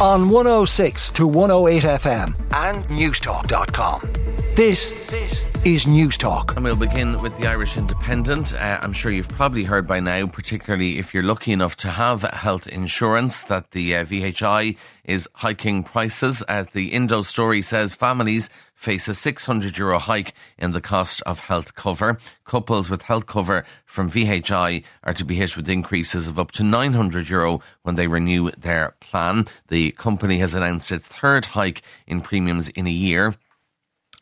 on 106 to 108 FM and Newstalk.com. This, this is Newstalk. And we'll begin with the Irish Independent. Uh, I'm sure you've probably heard by now, particularly if you're lucky enough to have health insurance, that the uh, VHI is hiking prices. As the Indo story says, families face a 600 euro hike in the cost of health cover. Couples with health cover from VHI are to be hit with increases of up to 900 euro when they renew their plan. The company has announced its third hike in premiums in a year.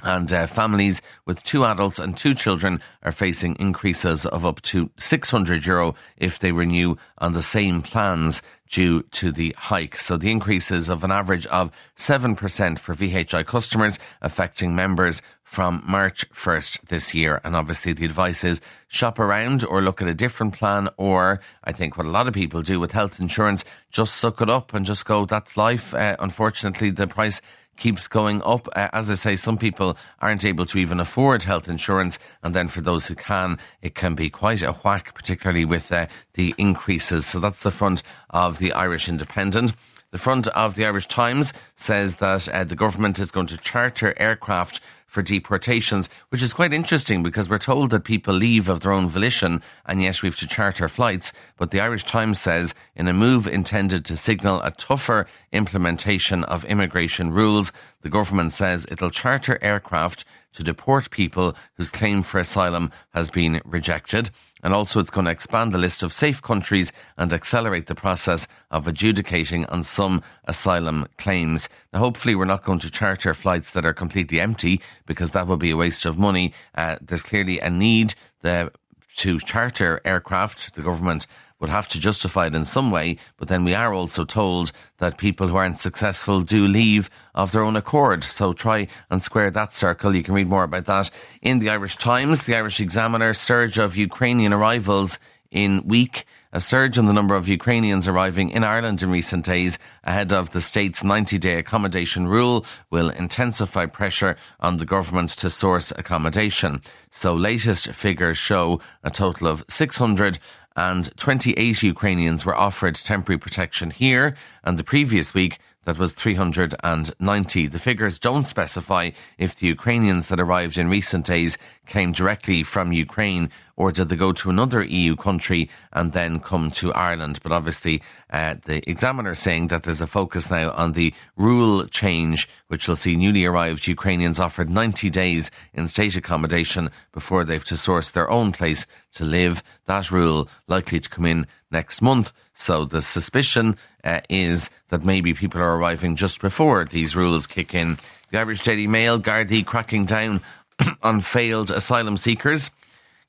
And uh, families with two adults and two children are facing increases of up to 600 euro if they renew on the same plans due to the hike. So the increases of an average of 7% for VHI customers affecting members from March 1st this year. And obviously the advice is shop around or look at a different plan or I think what a lot of people do with health insurance, just suck it up and just go, that's life. Uh, unfortunately, the price keeps going up. Uh, as I say, some people aren't able to even afford health insurance. And then for those who can, it can be quite a whack, particularly with uh, the increases. So that's the front of the Irish Independent. The front of the Irish Times says that uh, the government is going to charter aircraft for deportations, which is quite interesting because we're told that people leave of their own volition and yet we have to charter flights. But the Irish Times says in a move intended to signal a tougher implementation of immigration rules, the government says it'll charter aircraft to deport people whose claim for asylum has been rejected. And also, it's going to expand the list of safe countries and accelerate the process of adjudicating on some asylum claims. Now, hopefully, we're not going to charter flights that are completely empty because that would be a waste of money. Uh, there's clearly a need to charter aircraft. The government would have to justify it in some way, but then we are also told that people who aren't successful do leave of their own accord. So try and square that circle. You can read more about that in the Irish Times, the Irish Examiner, surge of Ukrainian arrivals in week. A surge in the number of Ukrainians arriving in Ireland in recent days ahead of the state's 90 day accommodation rule will intensify pressure on the government to source accommodation. So latest figures show a total of 600 and 28 Ukrainians were offered temporary protection here, and the previous week that was 390. The figures don't specify if the Ukrainians that arrived in recent days came directly from Ukraine or did they go to another EU country and then come to Ireland. But obviously, uh, the examiner saying that there's a focus now on the rule change, which will see newly arrived Ukrainians offered 90 days in state accommodation before they've to source their own place to live. That rule likely to come in next month. So the suspicion uh, is that maybe people are arriving just before these rules kick in. The Irish Daily Mail, Gardaí cracking down on failed asylum seekers.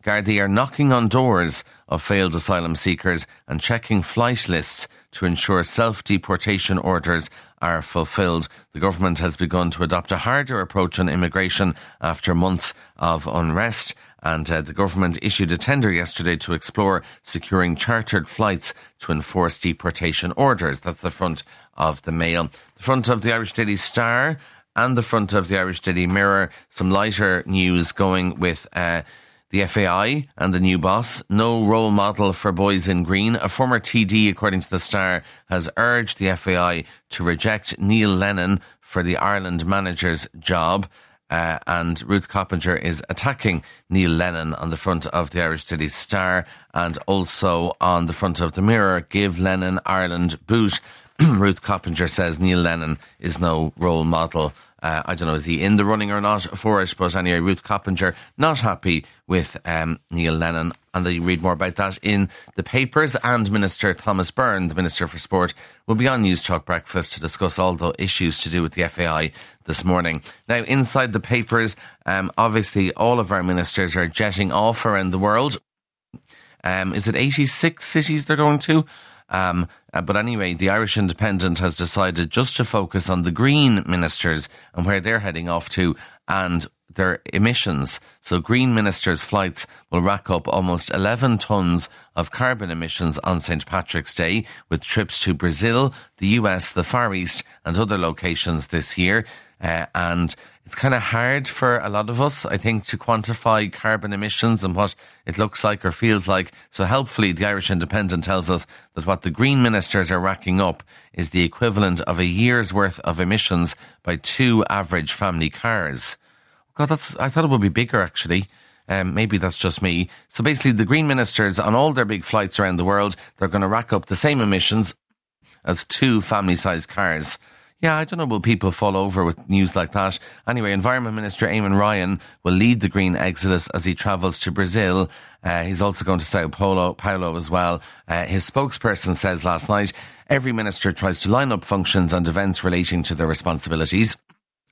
Gardaí are knocking on doors of failed asylum seekers and checking flight lists to ensure self deportation orders are fulfilled. The government has begun to adopt a harder approach on immigration after months of unrest. And uh, the government issued a tender yesterday to explore securing chartered flights to enforce deportation orders. That's the front of the Mail. The front of the Irish Daily Star and the front of the Irish Daily Mirror. Some lighter news going with. Uh, the FAI and the new boss. No role model for boys in green. A former TD, according to the Star, has urged the FAI to reject Neil Lennon for the Ireland manager's job. Uh, and Ruth Coppinger is attacking Neil Lennon on the front of the Irish Daily Star and also on the front of the Mirror. Give Lennon Ireland boot. Ruth Coppinger says Neil Lennon is no role model. Uh, I don't know, is he in the running or not for it? But anyway, Ruth Coppinger not happy with um, Neil Lennon. And you read more about that in the papers. And Minister Thomas Byrne, the Minister for Sport, will be on Newstalk Breakfast to discuss all the issues to do with the FAI this morning. Now, inside the papers, um, obviously, all of our ministers are jetting off around the world. Um, is it 86 cities they're going to? Um, uh, but anyway, the Irish Independent has decided just to focus on the Green ministers and where they're heading off to and their emissions. So Green ministers' flights will rack up almost 11 tonnes of carbon emissions on St. Patrick's Day with trips to Brazil, the US, the Far East and other locations this year. Uh, and it's kind of hard for a lot of us, I think, to quantify carbon emissions and what it looks like or feels like. So helpfully, the Irish Independent tells us that what the Green ministers are racking up is the equivalent of a year's worth of emissions by two average family cars. God, that's, I thought it would be bigger actually. Um, maybe that's just me. So basically, the Green ministers on all their big flights around the world, they're going to rack up the same emissions as two family sized cars. Yeah, I don't know, will people fall over with news like that? Anyway, Environment Minister Eamon Ryan will lead the green exodus as he travels to Brazil. Uh, he's also going to Sao Paulo, Paulo as well. Uh, his spokesperson says last night every minister tries to line up functions and events relating to their responsibilities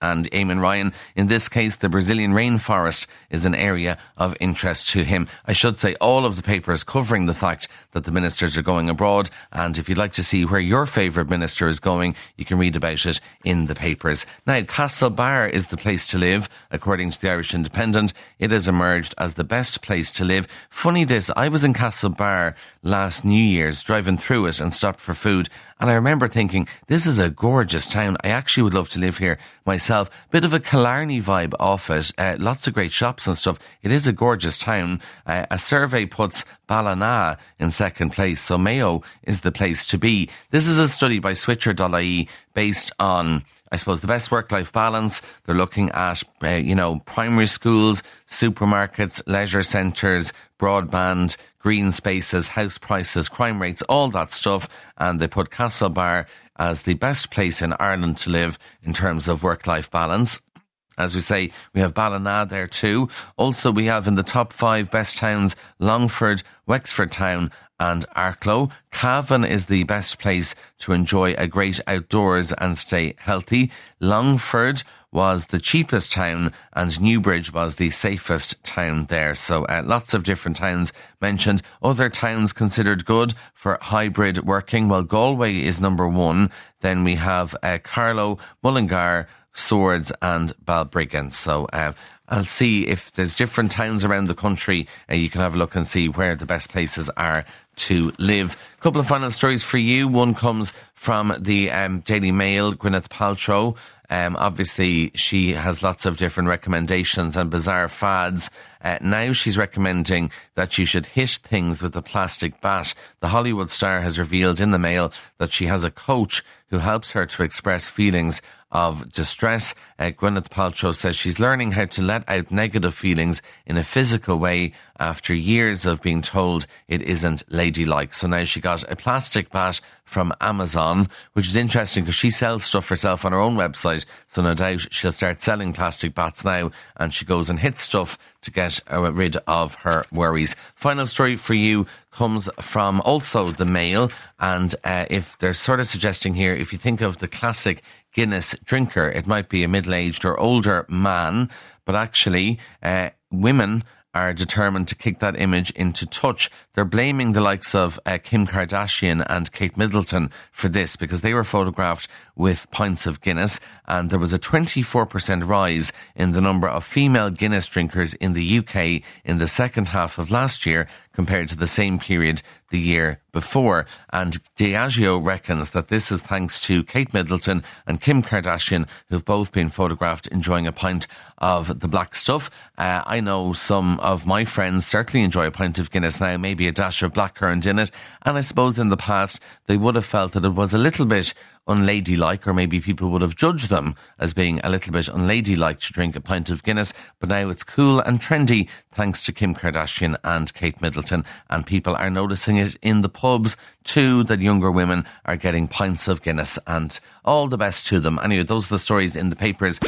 and Eamon Ryan. In this case, the Brazilian rainforest is an area of interest to him. I should say all of the papers covering the fact that the ministers are going abroad. And if you'd like to see where your favourite minister is going, you can read about it in the papers. Now, Castlebar is the place to live. According to the Irish Independent, it has emerged as the best place to live. Funny this, I was in Castlebar last New Year's driving through it and stopped for food. And I remember thinking, this is a gorgeous town. I actually would love to live here myself. Bit of a Killarney vibe off it. Uh, lots of great shops and stuff. It is a gorgeous town. Uh, a survey puts Ballina in second place. So Mayo is the place to be. This is a study by Switcher.ie based on I suppose the best work-life balance. They're looking at, uh, you know, primary schools, supermarkets, leisure centres, broadband, green spaces, house prices, crime rates, all that stuff. And they put Castlebar as the best place in Ireland to live in terms of work-life balance. As we say, we have Ballina there too. Also, we have in the top five best towns Longford, Wexford Town, and Arklow. Cavan is the best place to enjoy a great outdoors and stay healthy. Longford was the cheapest town and Newbridge was the safest town there. So uh, lots of different towns mentioned. Other towns considered good for hybrid working. Well, Galway is number one. Then we have uh, Carlow, Mullingar, Swords and Balbriggan. So uh, I'll see if there's different towns around the country. Uh, you can have a look and see where the best places are to live. A couple of final stories for you. One comes from the um, Daily Mail, Gwyneth Paltrow. Um, obviously, she has lots of different recommendations and bizarre fads. Uh, now she's recommending that you should hit things with a plastic bat. The Hollywood star has revealed in the mail that she has a coach who helps her to express feelings of distress. Uh, Gwyneth Paltrow says she's learning how to let out negative feelings in a physical way after years of being told it isn't ladylike. So now she got a plastic bat from Amazon, which is interesting because she sells stuff herself on her own website. So no doubt she'll start selling plastic bats now and she goes and hits stuff to get rid of her worries. Final story for you comes from also the Mail. And uh, if they're sort of suggesting here, if you think of the classic Guinness drinker, it might be a middle aged or older man, but actually, uh, women are determined to kick that image into touch. They're blaming the likes of uh, Kim Kardashian and Kate Middleton for this because they were photographed with pints of Guinness and there was a 24% rise in the number of female Guinness drinkers in the UK in the second half of last year compared to the same period the year before. And Diageo reckons that this is thanks to Kate Middleton and Kim Kardashian, who've both been photographed enjoying a pint of the black stuff. Uh, I know some of my friends certainly enjoy a pint of Guinness now, maybe a dash of blackcurrant in it. And I suppose in the past they would have felt that it was a little bit unladylike, or maybe people would have judged them as being a little bit unladylike to drink a pint of Guinness. But now it's cool and trendy thanks to Kim Kardashian and Kate Middleton. And people are noticing it in the pubs too, that younger women are getting pints of Guinness. And all the best to them. Anyway, those are the stories in the papers.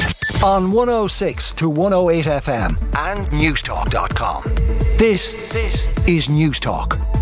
On 106 to 108 FM and Newstalk.com. This, this is Newstalk.